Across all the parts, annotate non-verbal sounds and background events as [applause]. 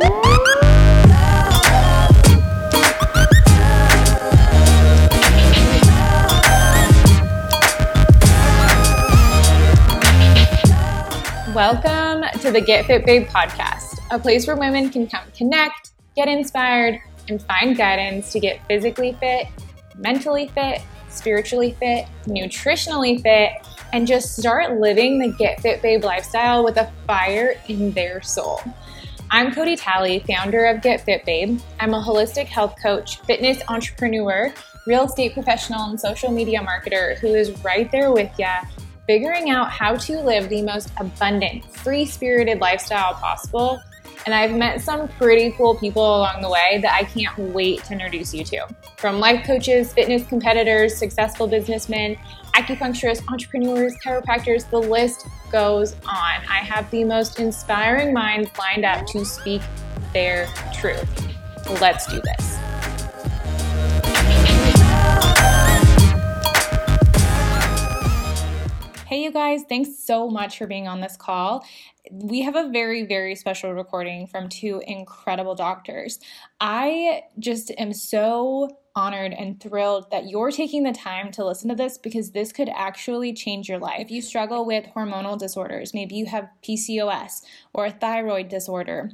Welcome to the Get Fit Babe podcast, a place where women can come connect, get inspired, and find guidance to get physically fit, mentally fit, spiritually fit, nutritionally fit, and just start living the Get Fit Babe lifestyle with a fire in their soul. I'm Cody Talley, founder of Get Fit Babe. I'm a holistic health coach, fitness entrepreneur, real estate professional, and social media marketer who is right there with you figuring out how to live the most abundant, free spirited lifestyle possible. And I've met some pretty cool people along the way that I can't wait to introduce you to. From life coaches, fitness competitors, successful businessmen, acupuncturists, entrepreneurs, chiropractors, the list goes on. I have the most inspiring minds lined up to speak their truth. Let's do this. Hey, you guys, thanks so much for being on this call. We have a very, very special recording from two incredible doctors. I just am so honored and thrilled that you're taking the time to listen to this because this could actually change your life. If you struggle with hormonal disorders, maybe you have PCOS or a thyroid disorder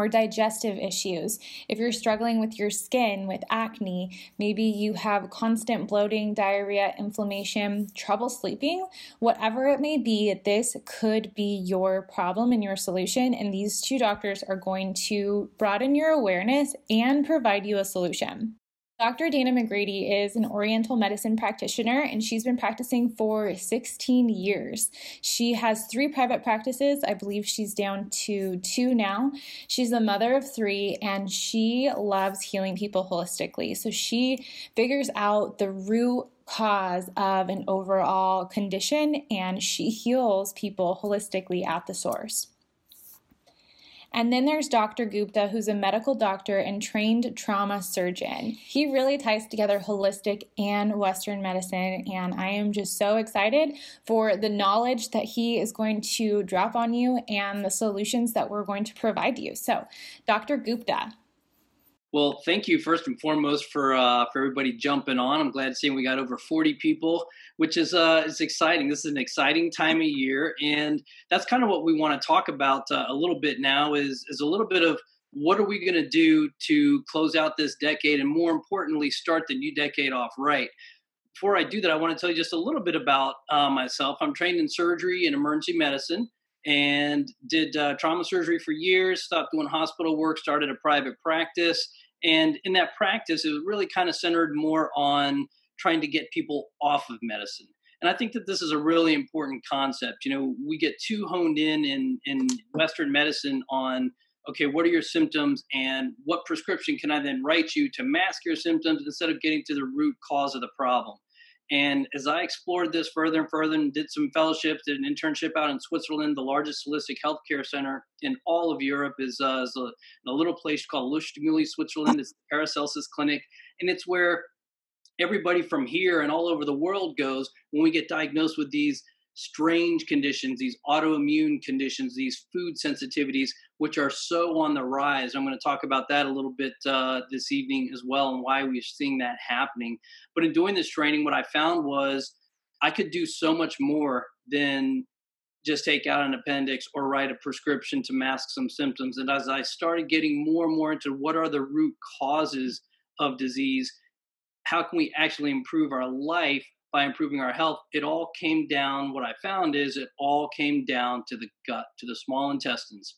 or digestive issues. If you're struggling with your skin, with acne, maybe you have constant bloating, diarrhea, inflammation, trouble sleeping, whatever it may be, this could be your problem and your solution. And these two doctors are going to broaden your awareness and provide you a solution. Dr. Dana McGrady is an Oriental medicine practitioner and she's been practicing for 16 years. She has three private practices. I believe she's down to two now. She's a mother of three and she loves healing people holistically. So she figures out the root cause of an overall condition and she heals people holistically at the source. And then there's Dr. Gupta, who's a medical doctor and trained trauma surgeon. He really ties together holistic and Western medicine, and I am just so excited for the knowledge that he is going to drop on you and the solutions that we're going to provide you. So, Dr. Gupta. Well, thank you first and foremost for uh, for everybody jumping on. I'm glad to see we got over 40 people, which is uh, exciting. This is an exciting time of year, and that's kind of what we want to talk about uh, a little bit now. Is is a little bit of what are we going to do to close out this decade, and more importantly, start the new decade off right. Before I do that, I want to tell you just a little bit about uh, myself. I'm trained in surgery and emergency medicine and did uh, trauma surgery for years, stopped doing hospital work, started a private practice. And in that practice, it was really kind of centered more on trying to get people off of medicine. And I think that this is a really important concept. You know, we get too honed in in, in Western medicine on okay, what are your symptoms and what prescription can I then write you to mask your symptoms instead of getting to the root cause of the problem. And as I explored this further and further and did some fellowships, did an internship out in Switzerland, the largest holistic healthcare center in all of Europe is, uh, is a, a, little place called Lustmühle, Switzerland. It's the Paracelsus Clinic. And it's where everybody from here and all over the world goes when we get diagnosed with these strange conditions, these autoimmune conditions, these food sensitivities, which are so on the rise. I'm going to talk about that a little bit uh, this evening as well and why we're seeing that happening. But in doing this training, what I found was I could do so much more than just take out an appendix or write a prescription to mask some symptoms. And as I started getting more and more into what are the root causes of disease, how can we actually improve our life by improving our health, it all came down. What I found is it all came down to the gut, to the small intestines.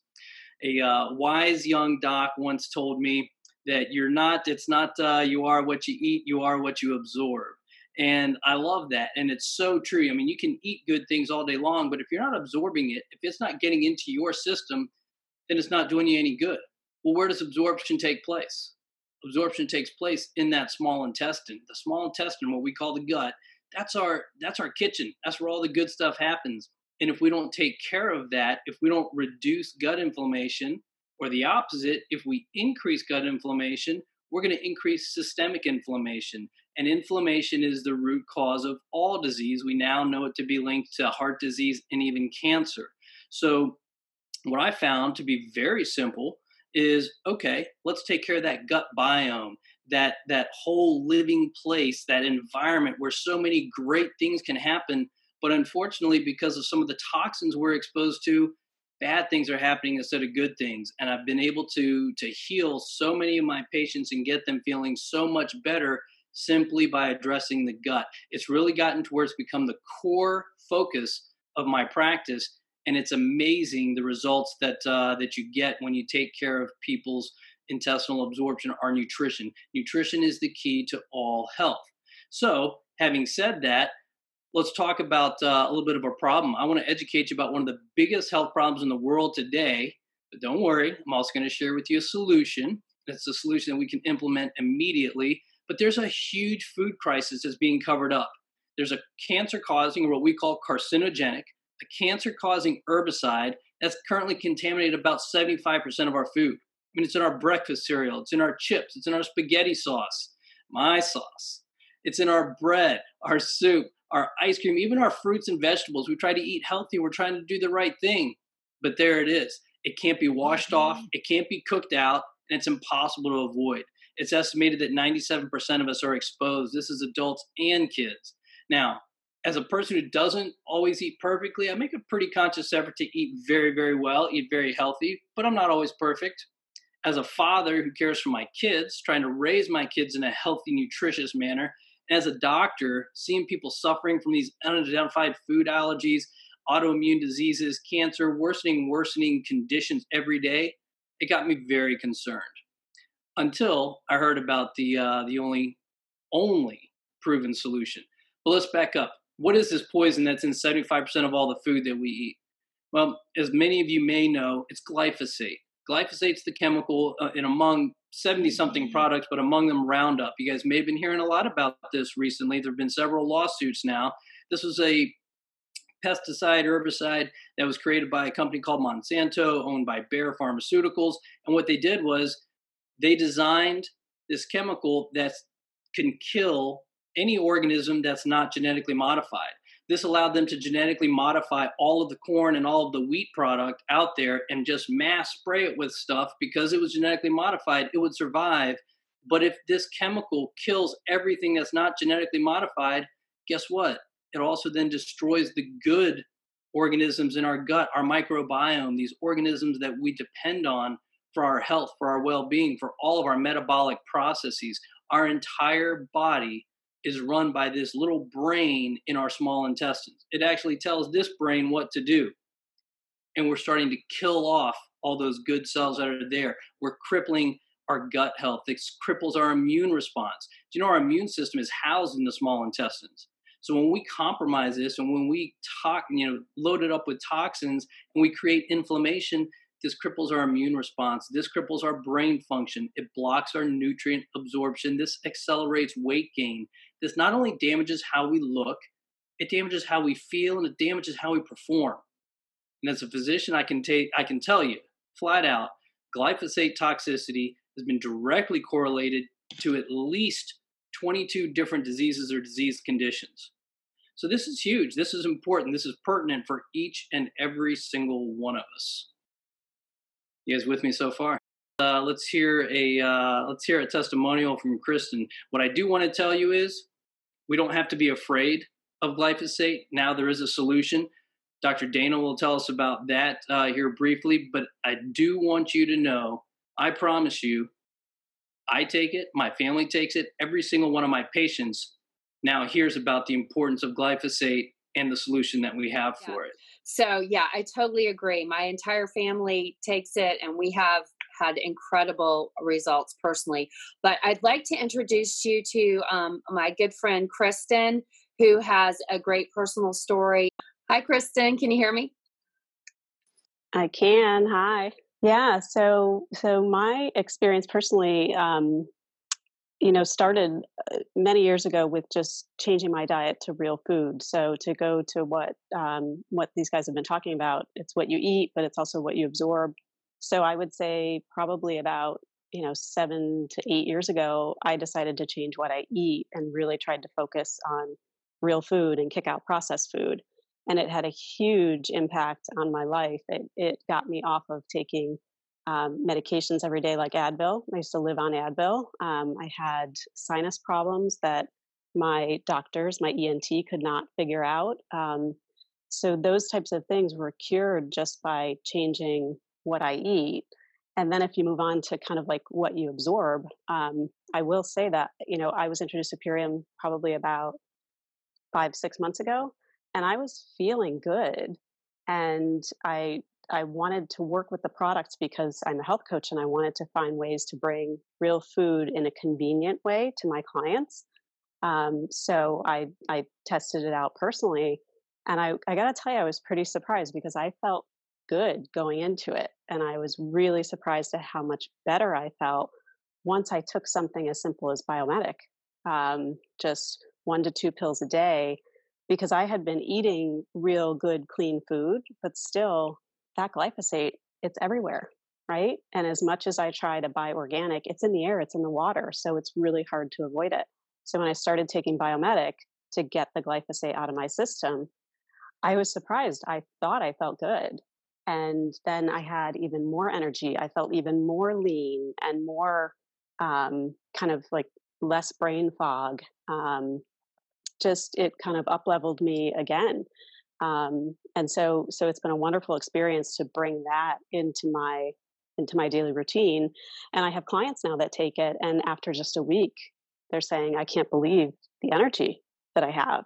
A uh, wise young doc once told me that you're not, it's not uh, you are what you eat, you are what you absorb. And I love that. And it's so true. I mean, you can eat good things all day long, but if you're not absorbing it, if it's not getting into your system, then it's not doing you any good. Well, where does absorption take place? Absorption takes place in that small intestine. The small intestine, what we call the gut, that's our that's our kitchen. That's where all the good stuff happens. And if we don't take care of that if we don't reduce gut inflammation or the opposite if we increase gut inflammation we're going to increase systemic inflammation. And inflammation is the root cause of all disease. We now know it to be linked to heart disease and even cancer. So what i found to be very simple is okay, let's take care of that gut biome, that that whole living place, that environment where so many great things can happen. But unfortunately, because of some of the toxins we're exposed to, bad things are happening instead of good things. And I've been able to to heal so many of my patients and get them feeling so much better simply by addressing the gut. It's really gotten to where it's become the core focus of my practice and it's amazing the results that uh, that you get when you take care of people's intestinal absorption or nutrition. Nutrition is the key to all health. So, having said that, let's talk about uh, a little bit of a problem. I want to educate you about one of the biggest health problems in the world today. But don't worry, I'm also going to share with you a solution. It's a solution that we can implement immediately. But there's a huge food crisis that's being covered up. There's a cancer causing, or what we call carcinogenic, a cancer causing herbicide that's currently contaminated about 75% of our food. I mean, it's in our breakfast cereal, it's in our chips, it's in our spaghetti sauce, my sauce, it's in our bread, our soup, our ice cream, even our fruits and vegetables. We try to eat healthy, we're trying to do the right thing, but there it is. It can't be washed mm-hmm. off, it can't be cooked out, and it's impossible to avoid. It's estimated that 97% of us are exposed. This is adults and kids. Now, as a person who doesn't always eat perfectly, I make a pretty conscious effort to eat very, very well, eat very healthy, but I'm not always perfect. As a father who cares for my kids, trying to raise my kids in a healthy, nutritious manner, and as a doctor, seeing people suffering from these unidentified food allergies, autoimmune diseases, cancer, worsening, worsening conditions every day, it got me very concerned. Until I heard about the uh, the only only proven solution. But let's back up what is this poison that's in 75% of all the food that we eat? Well, as many of you may know, it's glyphosate. Glyphosate's the chemical uh, in among 70 something mm-hmm. products, but among them Roundup. You guys may have been hearing a lot about this recently. There have been several lawsuits now. This was a pesticide, herbicide that was created by a company called Monsanto, owned by Bayer Pharmaceuticals. And what they did was they designed this chemical that can kill any organism that's not genetically modified. This allowed them to genetically modify all of the corn and all of the wheat product out there and just mass spray it with stuff because it was genetically modified, it would survive. But if this chemical kills everything that's not genetically modified, guess what? It also then destroys the good organisms in our gut, our microbiome, these organisms that we depend on for our health, for our well being, for all of our metabolic processes. Our entire body is run by this little brain in our small intestines. It actually tells this brain what to do. And we're starting to kill off all those good cells that are there. We're crippling our gut health. It cripples our immune response. Do you know our immune system is housed in the small intestines? So when we compromise this and when we talk, you know, load it up with toxins and we create inflammation, this cripples our immune response. This cripples our brain function. It blocks our nutrient absorption. This accelerates weight gain. This not only damages how we look, it damages how we feel and it damages how we perform. And as a physician, I can take I can tell you flat out, glyphosate toxicity has been directly correlated to at least 22 different diseases or disease conditions. So this is huge. This is important. This is pertinent for each and every single one of us. You guys with me so far? Uh, let's hear a uh, let's hear a testimonial from Kristen. What I do want to tell you is we don't have to be afraid of glyphosate. Now there is a solution. Dr. Dana will tell us about that uh, here briefly, but I do want you to know I promise you, I take it, my family takes it, every single one of my patients now hears about the importance of glyphosate and the solution that we have yeah. for it. So, yeah, I totally agree. My entire family takes it, and we have had incredible results personally. But I'd like to introduce you to um, my good friend Kristen, who has a great personal story. Hi, Kristen. Can you hear me? I can. Hi. Yeah. So, so my experience personally, um, you know, started uh, many years ago with just changing my diet to real food. So to go to what um, what these guys have been talking about, it's what you eat, but it's also what you absorb. So I would say probably about you know seven to eight years ago, I decided to change what I eat and really tried to focus on real food and kick out processed food. And it had a huge impact on my life. It it got me off of taking um, medications every day, like Advil. I used to live on Advil. Um, I had sinus problems that my doctors, my ENT, could not figure out. Um, so those types of things were cured just by changing what I eat. And then if you move on to kind of like what you absorb, um, I will say that you know I was introduced to Purium probably about five six months ago, and I was feeling good, and I I wanted to work with the products because I'm a health coach and I wanted to find ways to bring real food in a convenient way to my clients. Um, so I I tested it out personally, and I I got to tell you I was pretty surprised because I felt good going into it, and I was really surprised at how much better I felt once I took something as simple as Biomedic, um, just one to two pills a day, because I had been eating real good clean food, but still that glyphosate it's everywhere right? And as much as i try to buy organic it's in the air it's in the water so it's really hard to avoid it. So when i started taking biomedic to get the glyphosate out of my system i was surprised. I thought i felt good and then i had even more energy i felt even more lean and more um, kind of like less brain fog um, just it kind of up leveled me again um, and so so it's been a wonderful experience to bring that into my into my daily routine and i have clients now that take it and after just a week they're saying i can't believe the energy that i have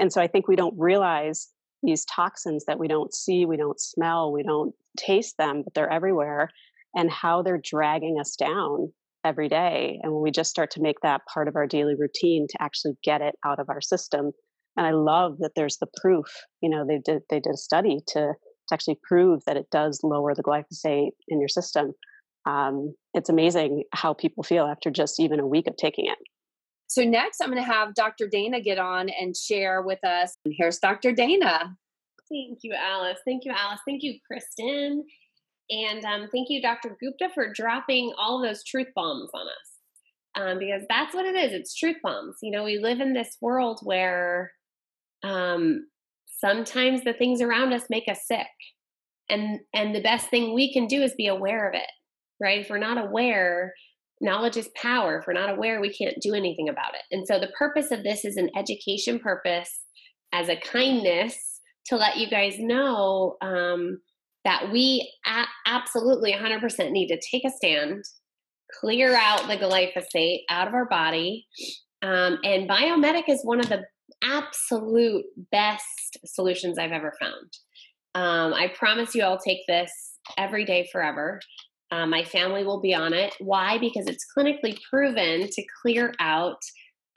and so i think we don't realize these toxins that we don't see we don't smell we don't taste them but they're everywhere and how they're dragging us down every day and when we just start to make that part of our daily routine to actually get it out of our system and I love that there's the proof. You know, they did they did a study to to actually prove that it does lower the glyphosate in your system. Um, it's amazing how people feel after just even a week of taking it. So next, I'm going to have Dr. Dana get on and share with us. And here's Dr. Dana. Thank you, Alice. Thank you, Alice. Thank you, Kristen. And um, thank you, Dr. Gupta, for dropping all those truth bombs on us. Um, because that's what it is. It's truth bombs. You know, we live in this world where um, sometimes the things around us make us sick and and the best thing we can do is be aware of it right if we're not aware knowledge is power if we're not aware we can't do anything about it and so the purpose of this is an education purpose as a kindness to let you guys know um, that we a- absolutely 100% need to take a stand clear out the glyphosate out of our body um, and biomedic is one of the absolute best solutions I've ever found. Um, I promise you, I'll take this every day forever. Uh, my family will be on it. Why? Because it's clinically proven to clear out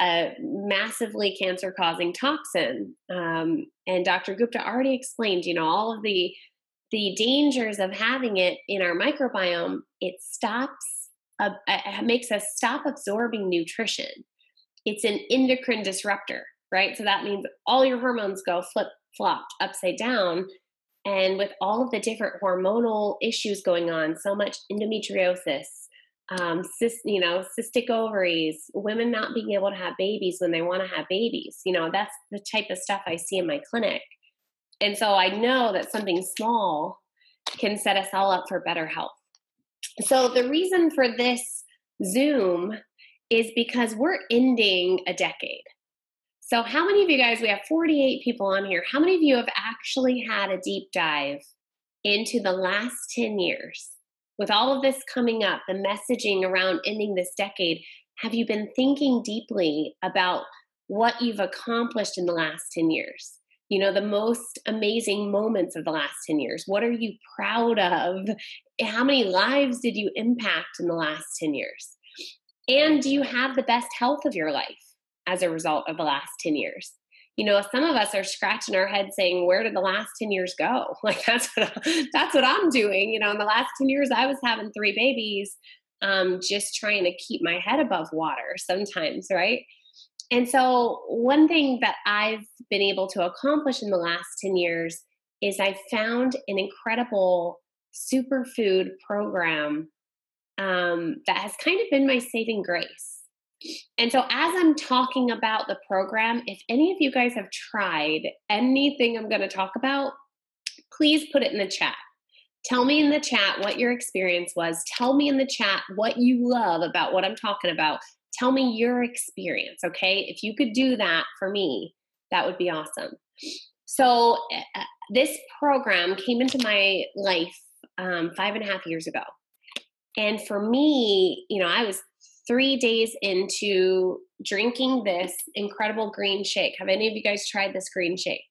a massively cancer causing toxin. Um, and Dr. Gupta already explained, you know, all of the the dangers of having it in our microbiome. It stops, uh, it makes us stop absorbing nutrition. It's an endocrine disruptor right? So that means all your hormones go flip flopped upside down. And with all of the different hormonal issues going on, so much endometriosis, um, cyst, you know, cystic ovaries, women not being able to have babies when they want to have babies. You know, that's the type of stuff I see in my clinic. And so I know that something small can set us all up for better health. So the reason for this Zoom is because we're ending a decade. So, how many of you guys, we have 48 people on here, how many of you have actually had a deep dive into the last 10 years? With all of this coming up, the messaging around ending this decade, have you been thinking deeply about what you've accomplished in the last 10 years? You know, the most amazing moments of the last 10 years. What are you proud of? How many lives did you impact in the last 10 years? And do you have the best health of your life? As a result of the last 10 years. You know some of us are scratching our head saying where did the last 10 years go? [laughs] Like that's what that's what i'm doing you know in the last 10 years i was having three babies um, just trying to keep my head above water sometimes right? And so one thing that i've been able to accomplish in the last 10 years is i found an incredible superfood program um, that has kind of been my saving grace and so, as I'm talking about the program, if any of you guys have tried anything I'm going to talk about, please put it in the chat. Tell me in the chat what your experience was. Tell me in the chat what you love about what I'm talking about. Tell me your experience, okay? If you could do that for me, that would be awesome. So, uh, this program came into my life um, five and a half years ago. And for me, you know, I was three days into drinking this incredible green shake. Have any of you guys tried this green shake?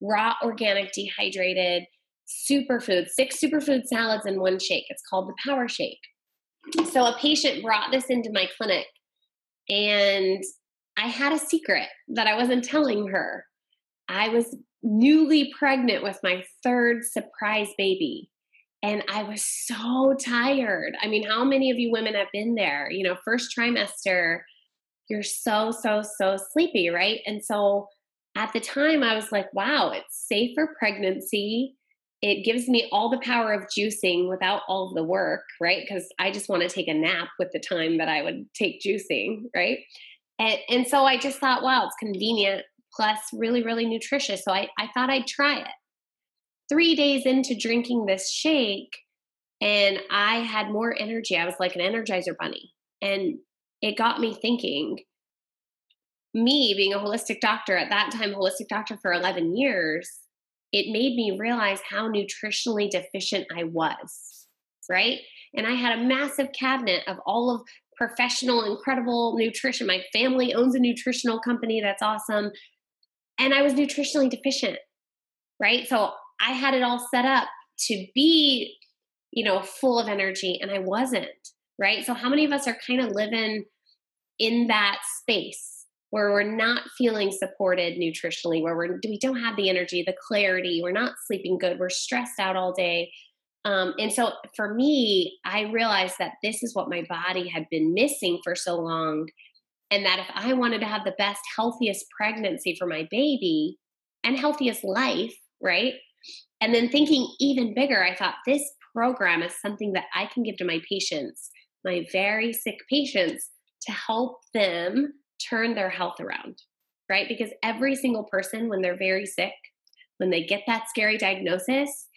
Raw, organic, dehydrated superfood, six superfood salads in one shake. It's called the Power Shake. So a patient brought this into my clinic, and I had a secret that I wasn't telling her. I was newly pregnant with my third surprise baby. And I was so tired. I mean, how many of you women have been there? You know, first trimester, you're so, so, so sleepy, right? And so at the time, I was like, wow, it's safe for pregnancy. It gives me all the power of juicing without all the work, right? Because I just want to take a nap with the time that I would take juicing, right? And, and so I just thought, wow, it's convenient plus really, really nutritious. So I, I thought I'd try it three days into drinking this shake and I had more energy. I was like an energizer bunny. And it got me thinking me being a holistic doctor at that time, holistic doctor for 11 years, it made me realize how nutritionally deficient I was. Right. And I had a massive cabinet of all of professional, incredible nutrition. My family owns a nutritional company that's awesome. And I was nutritionally deficient. Right. So I had it all set up to be, you know, full of energy and I wasn't, right? So how many of us are kind of living in that space where we're not feeling supported nutritionally, where we're, we don't have the energy, the clarity, we're not sleeping good, we're stressed out all day. Um, and so for me, I realized that this is what my body had been missing for so long. And that if I wanted to have the best, healthiest pregnancy for my baby and healthiest life, right? And then thinking even bigger, I thought this program is something that I can give to my patients, my very sick patients, to help them turn their health around, right? Because every single person, when they're very sick, when they get that scary diagnosis,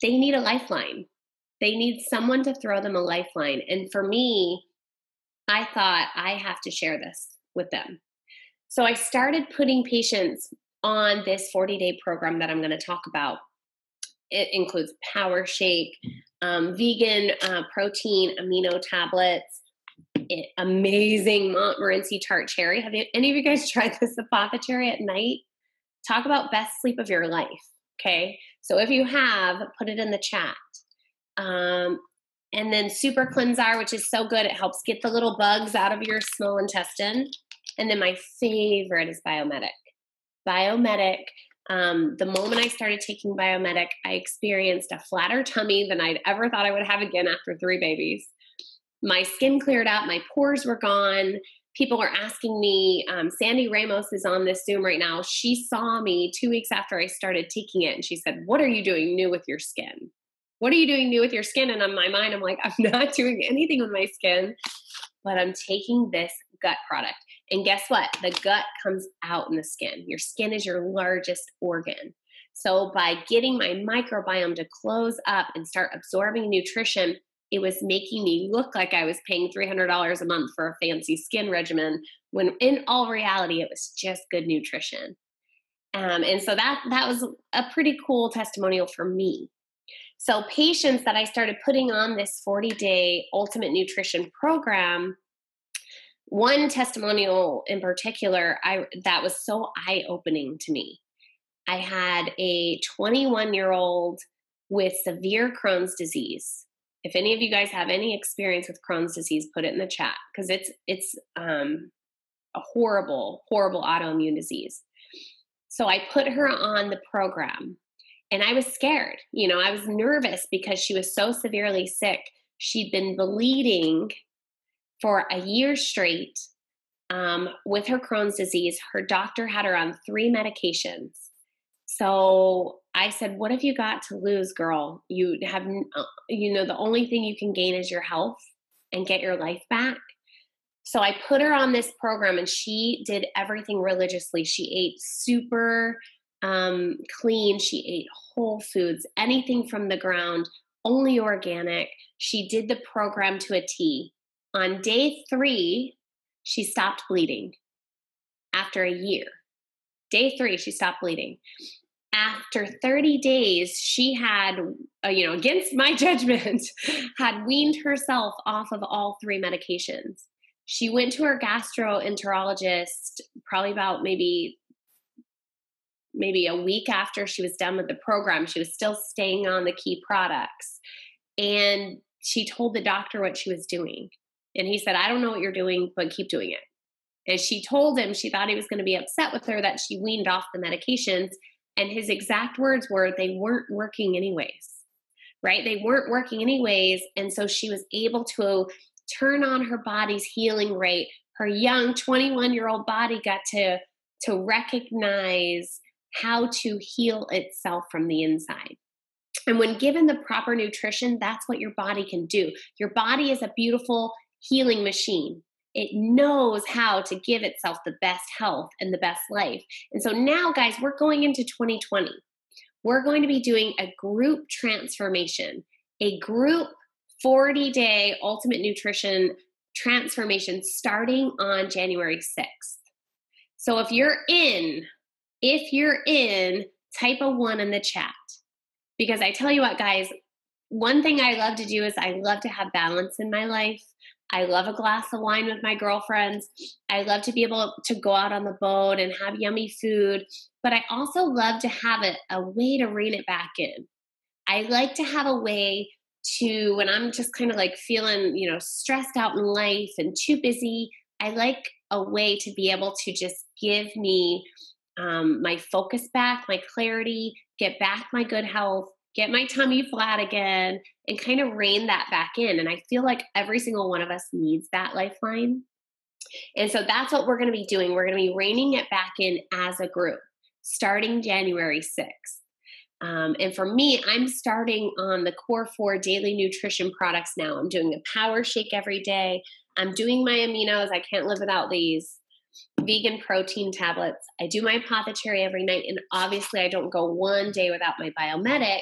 they need a lifeline. They need someone to throw them a lifeline. And for me, I thought I have to share this with them. So I started putting patients on this 40 day program that I'm going to talk about it includes Power Shake, um, vegan uh, protein amino tablets, it, amazing Montmorency tart cherry. Have you, any of you guys [laughs] tried this Apothe-Cherry at night? Talk about best sleep of your life. Okay, so if you have, put it in the chat. Um, and then Super CleansR, which is so good, it helps get the little bugs out of your small intestine. And then my favorite is Biomedic. Biomedic um, the moment I started taking Biomedic, I experienced a flatter tummy than I'd ever thought I would have again after three babies. My skin cleared up, my pores were gone. People are asking me, um, Sandy Ramos is on this Zoom right now. She saw me two weeks after I started taking it and she said, What are you doing new with your skin? What are you doing new with your skin? And on my mind, I'm like, I'm [laughs] not doing anything with my skin, but I'm taking this gut product. And guess what? The gut comes out in the skin. Your skin is your largest organ. So, by getting my microbiome to close up and start absorbing nutrition, it was making me look like I was paying $300 a month for a fancy skin regimen when in all reality it was just good nutrition. Um, and so that that was a pretty cool testimonial for me. So patients that I started putting on this 40 day ultimate nutrition program one testimonial in particular i that was so eye-opening to me. I had a 21 year old with severe crohn's disease. If any of you guys have any experience with crohn's disease put it in the chat because it's it's um, a horrible horrible autoimmune disease. So i put her on the program and i was scared you know i was nervous because she was so severely sick. She'd been bleeding for a year straight um, with her Crohn's disease. Her doctor had her on three medications. So I said, What have you got to lose, girl? You have, uh, you know, the only thing you can gain is your health and get your life back. So I put her on this program and she did everything religiously. She ate super um, clean. She ate whole foods, anything from the ground, only organic. She did the program to a T. On day three, she stopped bleeding after a year. Day three, she stopped bleeding. After 30 days, she had, uh, you know, against my [laughs] judgment, had weaned herself off of all three medications. She went to her gastroenterologist probably about maybe maybe a week after she was done with the program. She was still staying on the key products. And she told the doctor what she was doing. And he said, I don't know what you're doing, but keep doing it. And she told him she thought he was going to be upset with her that she weaned off the medications. And his exact words were, they weren't working anyways, right? They weren't working anyways. And so she was able to turn on her body's healing rate. Her young 21 year old body got to, to recognize how to heal itself from the inside. And when given the proper nutrition, that's what your body can do. Your body is a beautiful healing machine. It knows how to give itself the best health and the best life. And so now, guys, we're going into 2020. We're going to be doing a group transformation, a group 40 day ultimate nutrition transformation starting on January 6th. So if you're in, if you're in, type a one in the chat. Because I tell you what, guys, one thing I love to do is I love to have balance in my life. I love a glass of wine with my girlfriends. I love to be able to go out on the boat and have yummy food. But I also love to have a, a way to rein it back in. I like to have a way to, when I'm just kind of like feeling, you know, stressed out in life and too busy, I like a way to be able to just give me um, my focus back, my clarity, get back my good health, get my tummy flat again, and kind of rein that back in. And I feel like every single one of us needs that lifeline. And so that's what we're going to be doing. We're going to be reining it back in as a group starting January 6th. Um, and for me, I'm starting on the core four daily nutrition products now. I'm doing a power shake every day. I'm doing my aminos. I can't live without these vegan protein tablets. I do my Apothe-Cherry every night, and obviously, I don't go one day without my biomedic.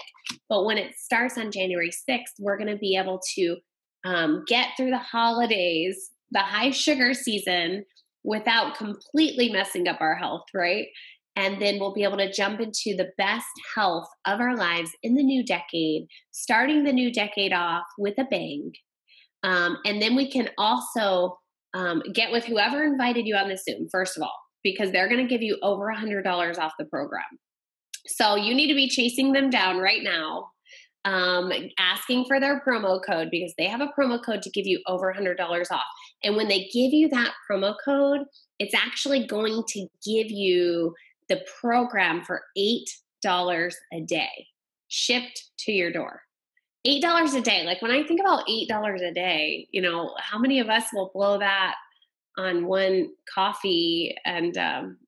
But when it starts on January 6th, we're going to be able to um, get through the holidays, the high sugar season, without completely messing up our health, right? And then we'll be able to jump into the best health of our lives in the new decade, starting the new decade off with a bang. Um, and then we can also um, get with whoever invited you on the Zoom, first of all, because they're going to give you over a $100 off the program. So you need to be chasing them down right now, um, asking for their promo code because they have a promo code to give you over a $100 off. And when they give you that promo code, it's actually going to give you the program for $8 a day shipped to your door eight dollars a day. Like when i think about eight dollars a day you know how many of us will blow that on one coffee and um,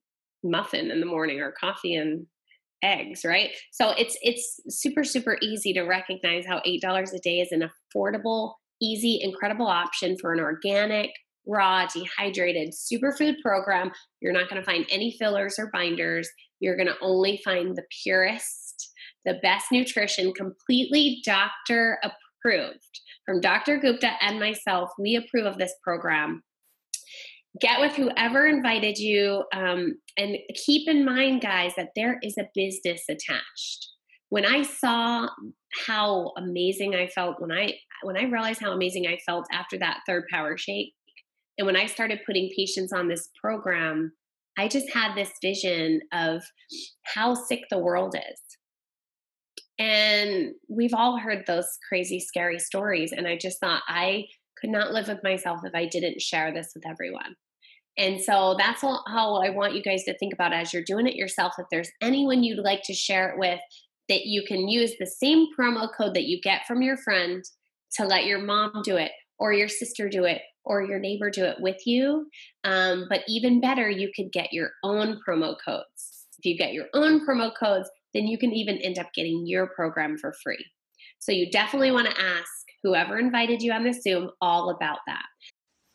muffin in the morning or coffee and eggs right? So it's it's super super easy to recognize how eight dollars a day is an affordable easy incredible option for an organic raw dehydrated superfood program. You're not going to find any fillers or binders. You're going to only find the purest the best nutrition, completely doctor approved from Dr. Gupta and myself. We approve of this program. Get with whoever invited you, um, and keep in mind, guys, that there is a business attached. When I saw how amazing I felt when I when I realized how amazing I felt after that third power shake, and when I started putting patients on this program, I just had this vision of how sick the world is and we've all heard those crazy, scary stories. And I just thought I could not live with myself if I didn't share this with everyone. And so that's how I want you guys to think about as you're doing it yourself. If there's anyone you'd like to share it with, that you can use the same promo code that you get from your friend to let your mom do it, or your sister do it, or your neighbor do it with you. Um, but even better, you could get your own promo codes. If you get your own promo codes, then you can even end up getting your program for free. So you definitely want to ask whoever invited you on the Zoom all about that.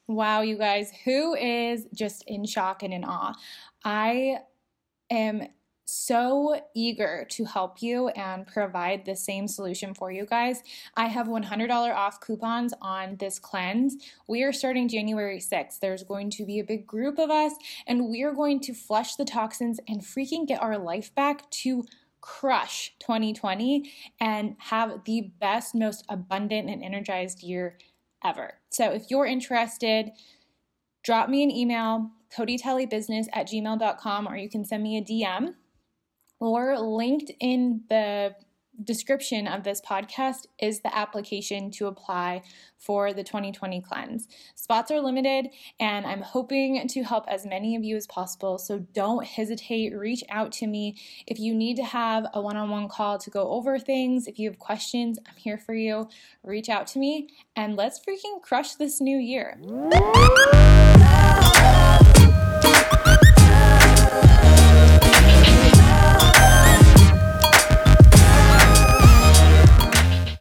Wow, you guys, who is just in shock and in awe? I am so eager to help you and provide the same solution for you guys. I have $100 off coupons on this cleanse. We are starting January 6th. There's going to be a big group of us, and we are going to flush the toxins and freaking get our life back to crush 2020 and have the best, most abundant, and energized year ever. So if you're interested, drop me an email, codytellybusiness at gmail.com, or you can send me a DM or linked in the description of this podcast is the application to apply for the 2020 cleanse. Spots are limited, and I'm hoping to help as many of you as possible. So don't hesitate, reach out to me. If you need to have a one on one call to go over things, if you have questions, I'm here for you. Reach out to me, and let's freaking crush this new year.